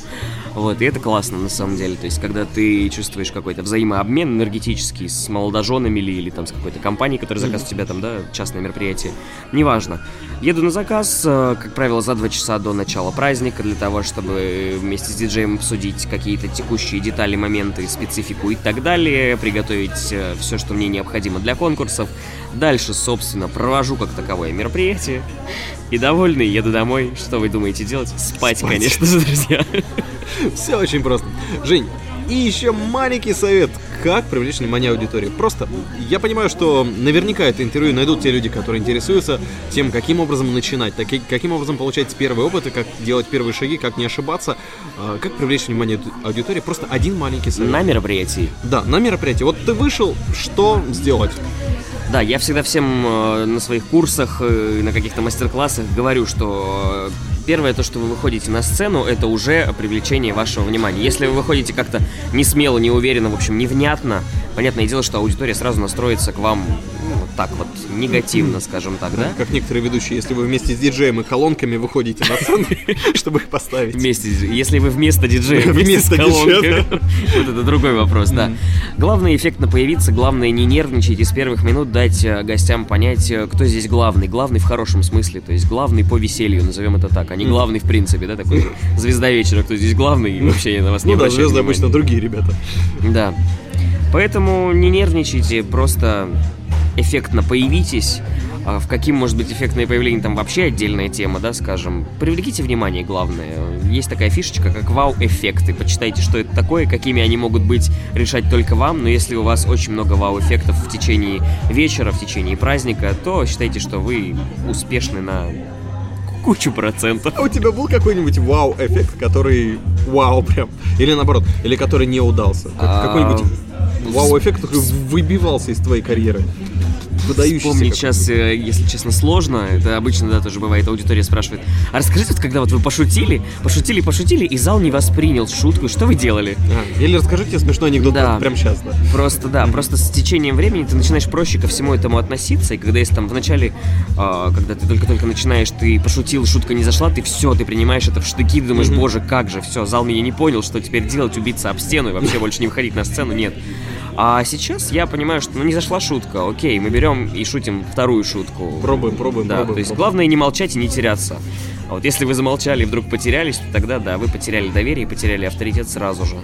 Вот, и это классно, на самом деле. То есть, когда ты чувствуешь какой-то взаимообмен энергетический с молодоженами или, или там с какой-то компанией, которая заказывает у тебя там, да, частное мероприятие, неважно. Еду на заказ, э, как правило, за два часа до начала праздника для того, чтобы вместе с диджеем обсудить какие-то текущие детали, моменты, специфику и так далее, приготовить все, что мне необходимо для конкурсов. Дальше, собственно, провожу как таковое мероприятие. И довольный еду домой. Что вы думаете делать? Спать, Спать. конечно же, друзья. Все очень просто. Жень, и еще маленький совет, как привлечь внимание аудитории. Просто, я понимаю, что наверняка это интервью найдут те люди, которые интересуются тем, каким образом начинать, таки- каким образом получать первые опыты, как делать первые шаги, как не ошибаться, а, как привлечь внимание ауди- аудитории. Просто один маленький совет. На мероприятии. Да, на мероприятие. Вот ты вышел, что сделать? Да, я всегда всем э, на своих курсах, э, на каких-то мастер-классах говорю, что э, первое то, что вы выходите на сцену, это уже привлечение вашего внимания. Если вы выходите как-то не смело, не уверенно, в общем, невнятно, понятное дело, что аудитория сразу настроится к вам ну, вот так вот негативно, скажем так, да? Как некоторые ведущие, если вы вместе с диджеем и колонками выходите на сцену, чтобы их поставить. Вместе, если вы вместо диджея, Вместо диджея, вот это другой вопрос, да. Главное эффектно появиться, главное не нервничать и с первых минут дать э, гостям понять, э, кто здесь главный. Главный в хорошем смысле, то есть главный по веселью, назовем это так, а не главный в принципе, да, такой звезда вечера, кто здесь главный, и вообще на вас не Ну да, звезды обычно другие ребята. Да. Поэтому не нервничайте, просто эффектно появитесь. А В каким может быть эффектное появление, там вообще отдельная тема, да, скажем. Привлеките внимание, главное. Есть такая фишечка, как вау-эффекты. Почитайте, что это такое, какими они могут быть, решать только вам. Но если у вас очень много вау-эффектов в течение вечера, в течение праздника, то считайте, что вы успешны на кучу процентов. А у тебя был какой-нибудь вау-эффект, который вау прям? Или наоборот, или который не удался? Как- А, Какой-нибудь вау-эффект, который выбивался из твоей карьеры? Выдающийся Вспомнить сейчас, э, если честно, сложно. Это обычно, да, тоже бывает, аудитория спрашивает. А расскажите, вот когда вот вы пошутили, пошутили, пошутили, и зал не воспринял шутку, что вы делали? А, Или расскажите смешной анекдот Да. прямо сейчас, да? Просто, да, просто с течением времени ты начинаешь проще ко всему этому относиться, и когда если там в начале, а, когда ты только-только начинаешь, ты пошутил, шутка не зашла, ты все, ты принимаешь это в штыки, ты думаешь, боже, как же, все, зал меня не понял, что теперь делать, убиться об стену и вообще больше не выходить на сцену, нет. А сейчас я понимаю, что ну не зашла шутка, окей, мы берем и шутим вторую шутку. Пробуем, пробуем, Да, пробуем. то есть пробуем. главное не молчать и не теряться. А вот если вы замолчали и вдруг потерялись, то тогда да, вы потеряли доверие и потеряли авторитет сразу же.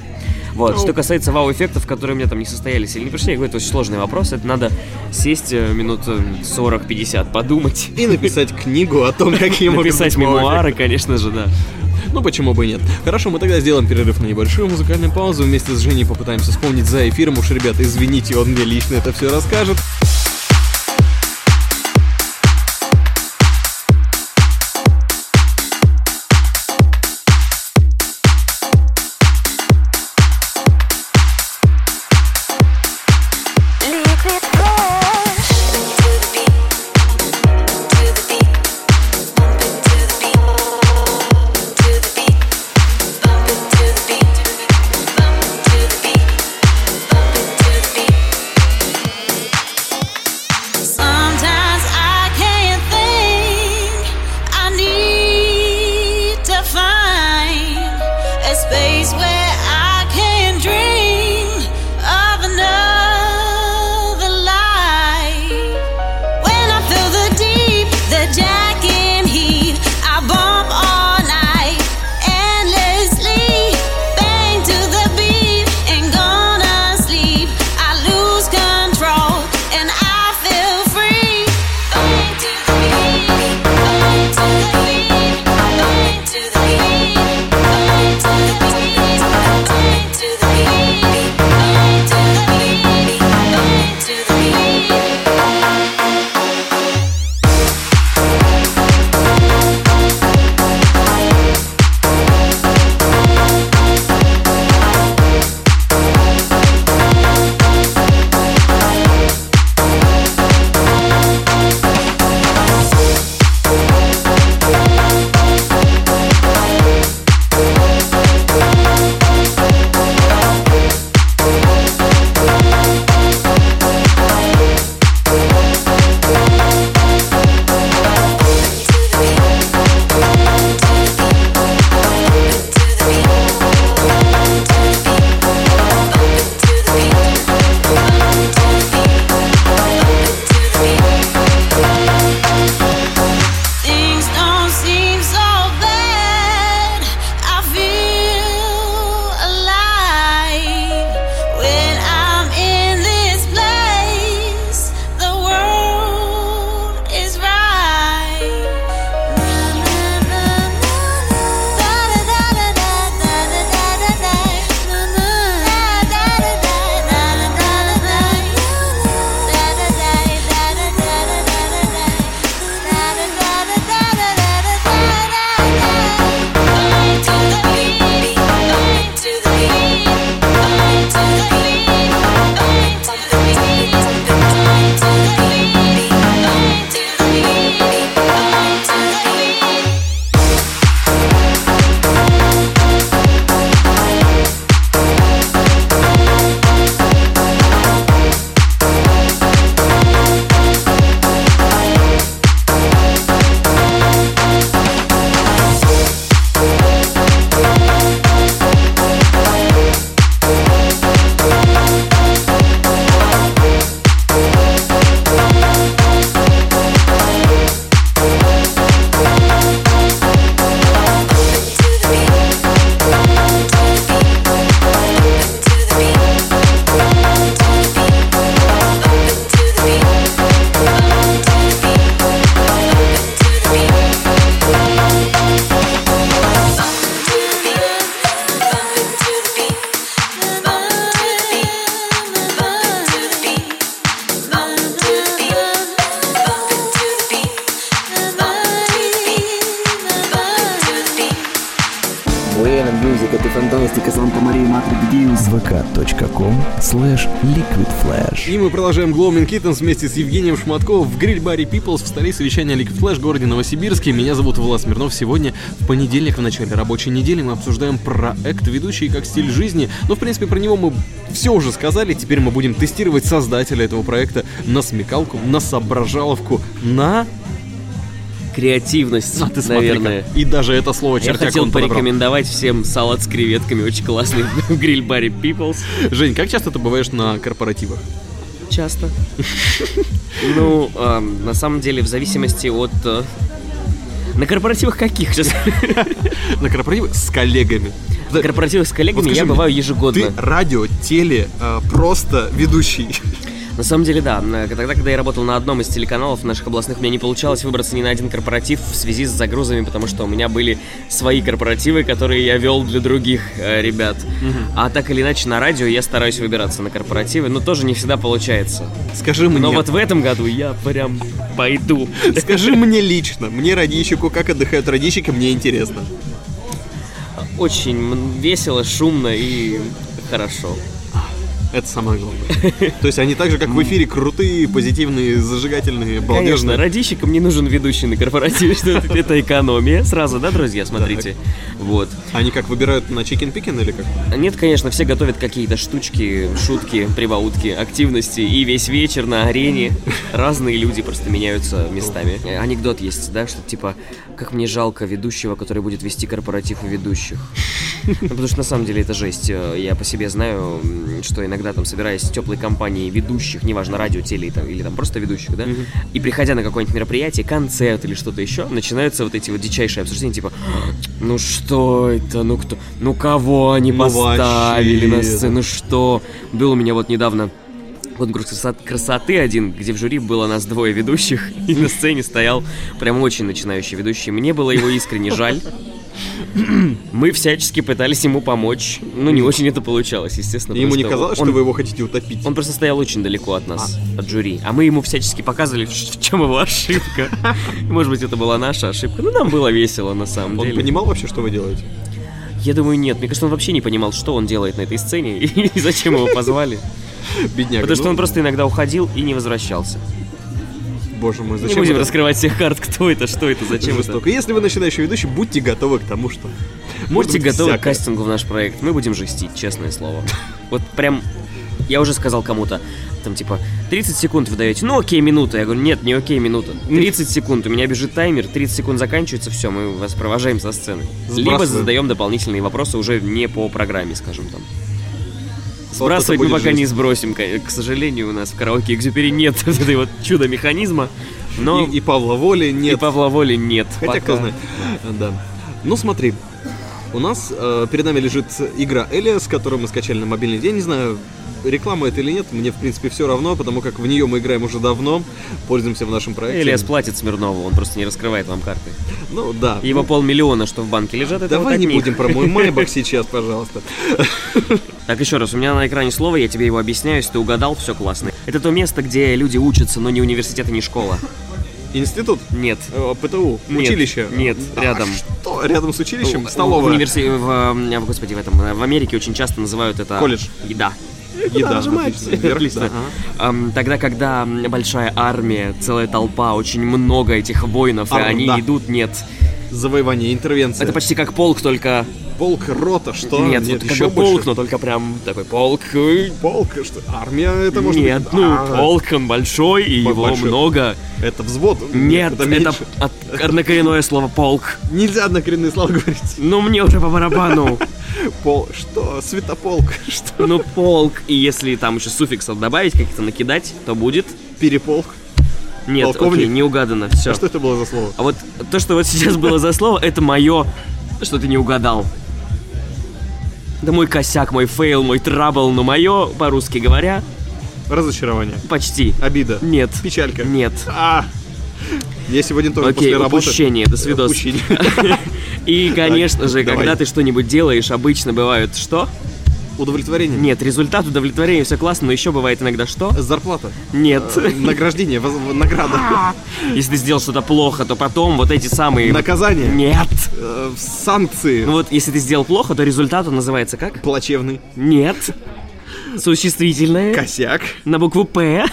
Вот, Ну. что касается вау-эффектов, которые у меня там не состоялись или не пришли, я говорю, это очень сложный вопрос, это надо сесть э, минут э, 40-50, подумать. И написать книгу о том, какие могут Написать мемуары, конечно же, да. Ну почему бы и нет. Хорошо, мы тогда сделаем перерыв на небольшую музыкальную паузу. Вместе с Женей попытаемся вспомнить за эфиром. Уж, ребята, извините, он мне лично это все расскажет. Slash liquidflash. И мы продолжаем Glowing Kittens вместе с Евгением Шматковым в гриль-баре Peoples в столице вещания Liquid Flash в городе Новосибирске. Меня зовут Влад Смирнов. Сегодня в понедельник в начале рабочей недели мы обсуждаем проект, ведущий как стиль жизни. Ну, в принципе, про него мы все уже сказали. Теперь мы будем тестировать создателя этого проекта на смекалку, на соображаловку, на... Креативность, А ты смотри наверное. И даже это слово Я чертяк хотел он подобрал. порекомендовать всем салат с креветками, очень классный в гриль-баре Peoples. Жень, как часто ты бываешь на корпоративах? Часто. Ну, на самом деле, в зависимости от... э, На корпоративах каких сейчас? На корпоративах с коллегами. На корпоративах с коллегами Вот я бываю Ты ежегодно. радио, теле, э, просто ведущий. На самом деле, да. Э, Тогда, когда я работал на одном из телеканалов наших областных, у меня не получалось выбраться ни на один корпоратив в связи с загрузами, потому что у меня были свои корпоративы, которые я вел для других э, ребят. А так или иначе, на радио я стараюсь выбираться на корпоративы, но тоже не всегда получается. Скажи мне, Но вот в этом году я прям пойду. скажи мне лично, мне радищику, как отдыхают радищики, мне интересно. Очень весело, шумно и хорошо. Это самое главное. То есть они так же, как в эфире, крутые, позитивные, зажигательные, Конечно, балдежные. радищикам не нужен ведущий на корпоративе, что это, экономия. Сразу, да, друзья, смотрите. Вот. Они как выбирают на чикен пикен или как? Нет, конечно, все готовят какие-то штучки, шутки, прибаутки, активности. И весь вечер на арене разные люди просто меняются местами. Анекдот есть, да, что типа, как мне жалко ведущего, который будет вести корпоратив у ведущих. Ну, потому что на самом деле это жесть. Я по себе знаю, что иногда там собираясь в теплой компании ведущих, неважно, радио, теле там, или там просто ведущих, да, и приходя на какое-нибудь мероприятие, концерт или что-то еще, начинаются вот эти вот дичайшие обсуждения, типа, ну что это, ну кто, ну кого они Ну поставили на вообще. сцену, что? Был у меня вот недавно конкурс красо- красоты один, где в жюри было нас двое ведущих, и на сцене стоял прям очень начинающий ведущий. Мне было его искренне жаль. Мы всячески пытались ему помочь, но не очень это получалось, естественно. И Ему не казалось, он- что вы его хотите утопить? он просто стоял очень далеко от нас, от жюри. А мы ему всячески показывали, в чем его ошибка. Может быть, это была наша ошибка. Ну, нам было весело, на самом Он деле. понимал вообще, что вы делаете? Я думаю, нет. Мне кажется, он вообще не понимал, что он делает на этой сцене и зачем его позвали. Бедняга. Потому что ну, он просто иногда уходил и не возвращался. Боже мой, Не зачем будем это? раскрывать всех карт, кто это, что это, зачем это. жестоко. Если вы начинающий ведущий, будьте готовы к тому, что... Будьте готовы к всякое. кастингу в наш проект. Мы будем жестить, честное слово. Вот прям... Я уже сказал кому-то, там типа, 30 секунд вы даете, ну окей, минута. Я говорю, нет, не окей, минута. 30 секунд, у меня бежит таймер, 30 секунд заканчивается, все, мы вас провожаем со сцены. Либо задаем дополнительные вопросы уже не по программе, скажем там. Сбрасывать мы пока жесть. не сбросим. К сожалению, у нас в караоке Экзюпери нет этой вот чудо-механизма. Но И, и Павла Воли и нет. Павла Воли нет. Хотя пока. кто знает. Да. Ну смотри, у нас э, перед нами лежит игра Элиас, которую мы скачали на мобильный день. Не знаю, реклама это или нет, мне в принципе все равно, потому как в нее мы играем уже давно, пользуемся в нашем проекте. Элиас платит Смирнову, он просто не раскрывает вам карты. Ну да. Его полмиллиона, что в банке лежат, это Давай вот не них. будем про мой Майбах сейчас, пожалуйста. Так, еще раз, у меня на экране слово, я тебе его объясняю, если ты угадал, все классно. Это то место, где люди учатся, но не университет и не школа. Институт? Нет. Э, ПТУ? Нет, Училище? нет, А рядом. Что? Рядом с училищем? Столовая? В, универси- в, господи, в этом, в Америке очень часто называют это... Колледж. Да. Еда. нажимать? отлично. Вверх, Отлично. да, ага. Тогда, когда большая армия, целая толпа, очень много этих воинов, и Арм, они да. идут, нет. Завоевание, интервенция. Это почти как полк, только... полк, рота, что? нет, вот как еще бы больше. полк, но только прям такой полк. э, Полк, что? Армия, это может Нет, быть... ну, А, полк, он большой, и его большой. много. Это взвод? Нет, это это, от- однокоренное слово полк. Нельзя однокоренные слова говорить. Ну, мне уже по барабану. Пол... Что? Светополк? Что? Ну, полк, и если там еще суффиксов добавить, каких-то накидать, то будет... Переполк? Нет, Полковник? окей, не угадано, все. А что это было за слово? А вот то, что вот сейчас было за слово, это мое, что ты не угадал. Да мой косяк, мой fail, мой trouble, но мое, по-русски говоря, Разочарование. почти. Обида. Нет. Печалька. Нет. А! Я сегодня тоже Окей, после работы... упущение, до свидос. Упущение. И, конечно же, когда ты что-нибудь делаешь, обычно бывают что? Удовлетворение? Нет, результат удовлетворения, все классно, но еще бывает иногда что? Зарплата? Нет. Э, Награждение, воз- награда? Если ты сделал что-то плохо, то потом вот эти самые... Наказание? Нет. Э, Санкции? Ну вот, если ты сделал плохо, то результат он называется как? Плачевный? Нет. Существительное. Косяк? На букву П.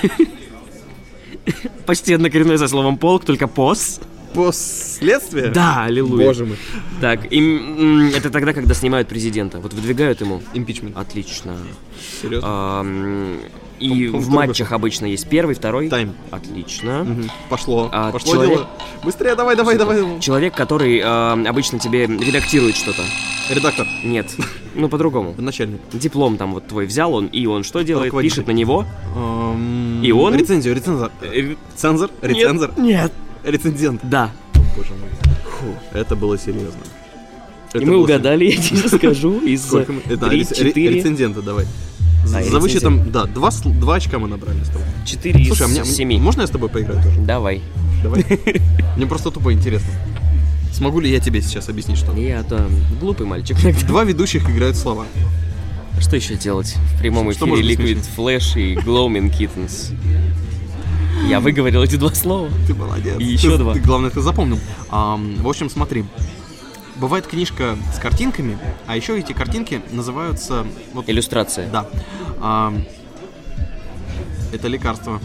Почти однокоренное со словом полк, только пос. Последствия? Да, аллилуйя. Боже мой. Так, и, м, это тогда, когда снимают президента. Вот выдвигают ему. Импичмент. Отлично. Серьезно? А, и Он- он в матчах обычно есть первый, второй. Тайм. Отлично. Мгм. Пошло. А, Пошло человек- дело. Быстрее, давай, давай, давай. Человек, который а, обычно тебе редактирует что-то. Редактор. Нет. Ну, по-другому. Начальник. Диплом там вот твой взял он, и он что делает? Пишет на него. И он? Рецензию, рецензор. Э, Цензор? Рецензор? Нет. Рецензент. Да. Боже мой. Фу, это было серьезно. И Это мы было угадали, я тебе скажу, из Сколько мы- рецензента давай. За, А, за вычетом, да, два, два очка мы набрали с тобой. четыре из Слушай, а мне, семи. можно я с тобой поиграю тоже? Давай. Давай. Мне просто тупо интересно. Смогу ли я тебе сейчас объяснить что? Я то глупый мальчик. Два ведущих играют слова. Что еще делать? В прямом Что эфире Liquid Flash и Gloaming Kittens. Я выговорил эти два слова. Ты молодец. И еще Ты- два. Ты, главное, ты запомнил. Ам, в общем, смотри. Бывает книжка с картинками, а еще эти картинки называются... Вот, Иллюстрация. да. Ам, это лекарство.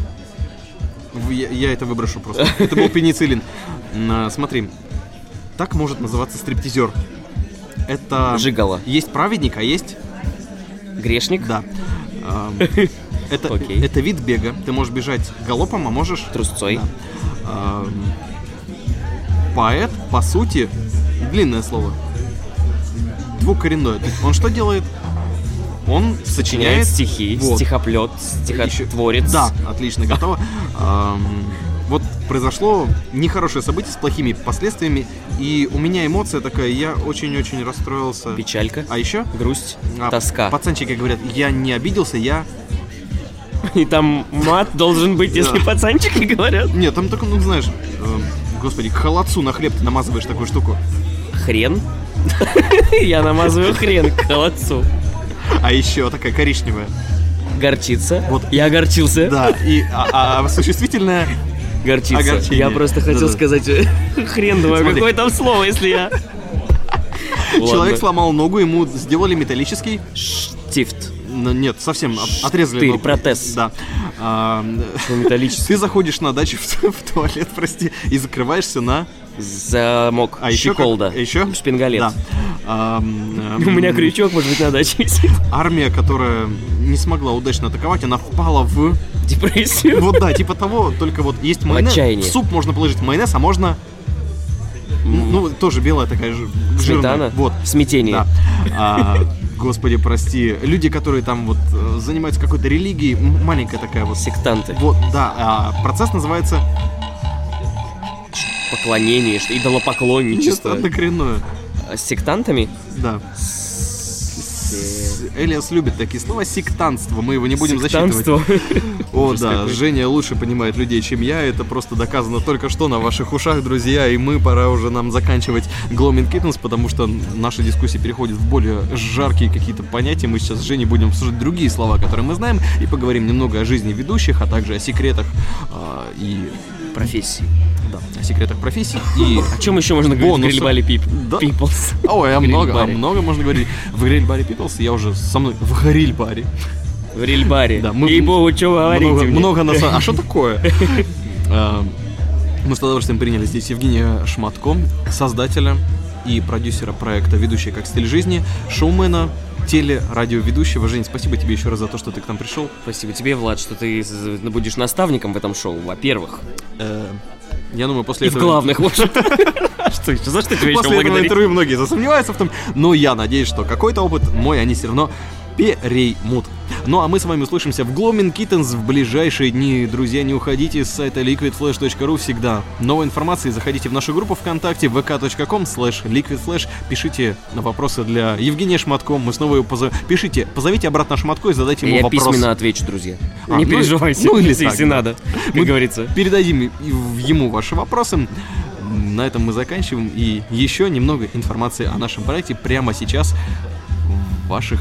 Я, я это выброшу просто. Это был пенициллин. А, Смотри. Так может называться стриптизер. Это... Жигало. Есть праведник, а есть... Грешник? Да. Это, Окей. это вид бега. Ты можешь бежать галопом, а можешь... Трусцой. Да. Ам, Поэт, по сути, длинное слово. Двукоренное. Он что делает? Он Сочиняет сочиняет стихи, Вот. стихоплет, Еще- стихотворец. Да, отлично, готово. Вот произошло нехорошее событие с плохими последствиями, и у меня эмоция такая, я очень-очень расстроился. Печалька, А еще? грусть, а, тоска. Пацанчики говорят, я не обиделся, я... И там мат должен быть, если Да. пацанчики говорят. Нет, там только, ну знаешь, эм, господи, к холодцу на хлеб ты намазываешь такую штуку. Хрен. Я намазываю хрен к холодцу. А еще такая коричневая. Горчица. Вот. Я огорчился. Да, и а, а существительное Горчица. Огорчение. Я просто хотел Да-да. сказать э, хрен, думаю, Смотри. какое там слово, если я... человек сломал ногу, ему сделали металлический. Штифт. Нет, совсем отрезали ногу. протез. Да. А, Металлический. ты заходишь на дачу в, в туалет, прости, и закрываешься на. Замок. А еще Щеколда. еще Шпингалет. Да. У меня крючок, может быть, на даче висит. Армия, которая не смогла удачно атаковать, она впала в Депрессию. Вот да, типа того, только вот есть майонез. отчаянии. В суп можно положить майонез, а можно. Ну, тоже белая такая же. Сметана. Вот. Смятение. Да. А, господи, прости. Люди, которые там вот э, занимаются какой-то религией, маленькая такая вот. Сектанты. Вот, да. а процесс называется Поклонение, что идолопоклонничество. однокоренное. А С сектантами? Да. С- Элиас любит такие слова. Сектантство. Мы его не будем засчитывать. Сектантство. О, да. Женя лучше понимает людей, чем я. Это просто доказано только что на ваших ушах, друзья. И мы, пора уже нам заканчивать Gloaming Kittens, потому что наши дискуссии переходят в более жаркие какие-то понятия. Мы сейчас с Женей будем обсуждать другие слова, которые мы знаем, и поговорим немного о жизни ведущих, а также о секретах а, и... Профессии. Да, о секретах профессий и... О чем еще можно говорить в Бонусов. пип? Да. Peoples? Ой, а много, а Гриль-баре. много можно говорить. В гриль-баре Peoples я уже со мной в гриль-баре. В гриль-баре. Да, мы- Ей-богу, что вы говорите много, мне? много нас... А что такое? А, Мы с удовольствием приняли здесь Евгения Шматко, создателя и продюсера проекта «Ведущий как стиль жизни», шоумена, телерадиоведущего. Жень, спасибо тебе еще раз за то, что ты к нам пришел. Спасибо тебе, Влад, что ты будешь наставником в этом шоу, во-первых. Я думаю, после И в этого... главных, может. Что еще? За что тебя еще После этого благодарить? интервью многие засомневаются в том, но я надеюсь, что какой-то опыт мой они все равно переймут. Ну а мы с вами услышимся в Gloaming Kittens в ближайшие дни. Друзья, не уходите с сайта liquidflash.ru всегда. Новой информации заходите в нашу группу ВКонтакте vk.com slash liquidflash. Пишите на вопросы для Евгения Шматко. Мы снова его позовем. Пишите, позовите обратно Шматко и задайте ему Я вопрос. письменно отвечу, друзья. А, Не ну, переживайте, ну или если так, если да. надо, как Мы говорится. Передадим ему ваши вопросы. На этом мы заканчиваем. И еще немного информации о нашем проекте прямо сейчас в ваших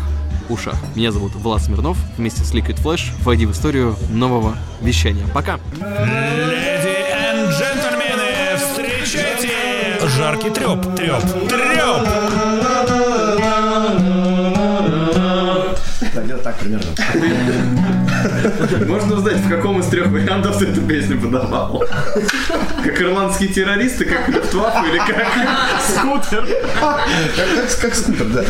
ушах. Меня зовут Влад Смирнов. Вместе с Liquid Flash войди в историю нового вещания. Пока! Леди и джентльмены, встречайте жаркий треп, треп, треп! Да, где-то так примерно. Можно узнать, в каком из трех вариантов ты эту песню подавал? Как ирландские террористы, как Люфтваффе или как скутер? Как, скутер, да.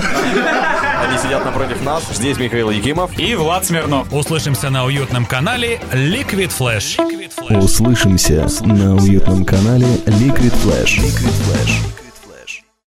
Они сидят напротив нас. Здесь Михаил Якимов. И Влад Смирнов. Услышимся на уютном канале Liquid Flash. Услышимся на уютном канале Liquid Flash. Liquid Flash.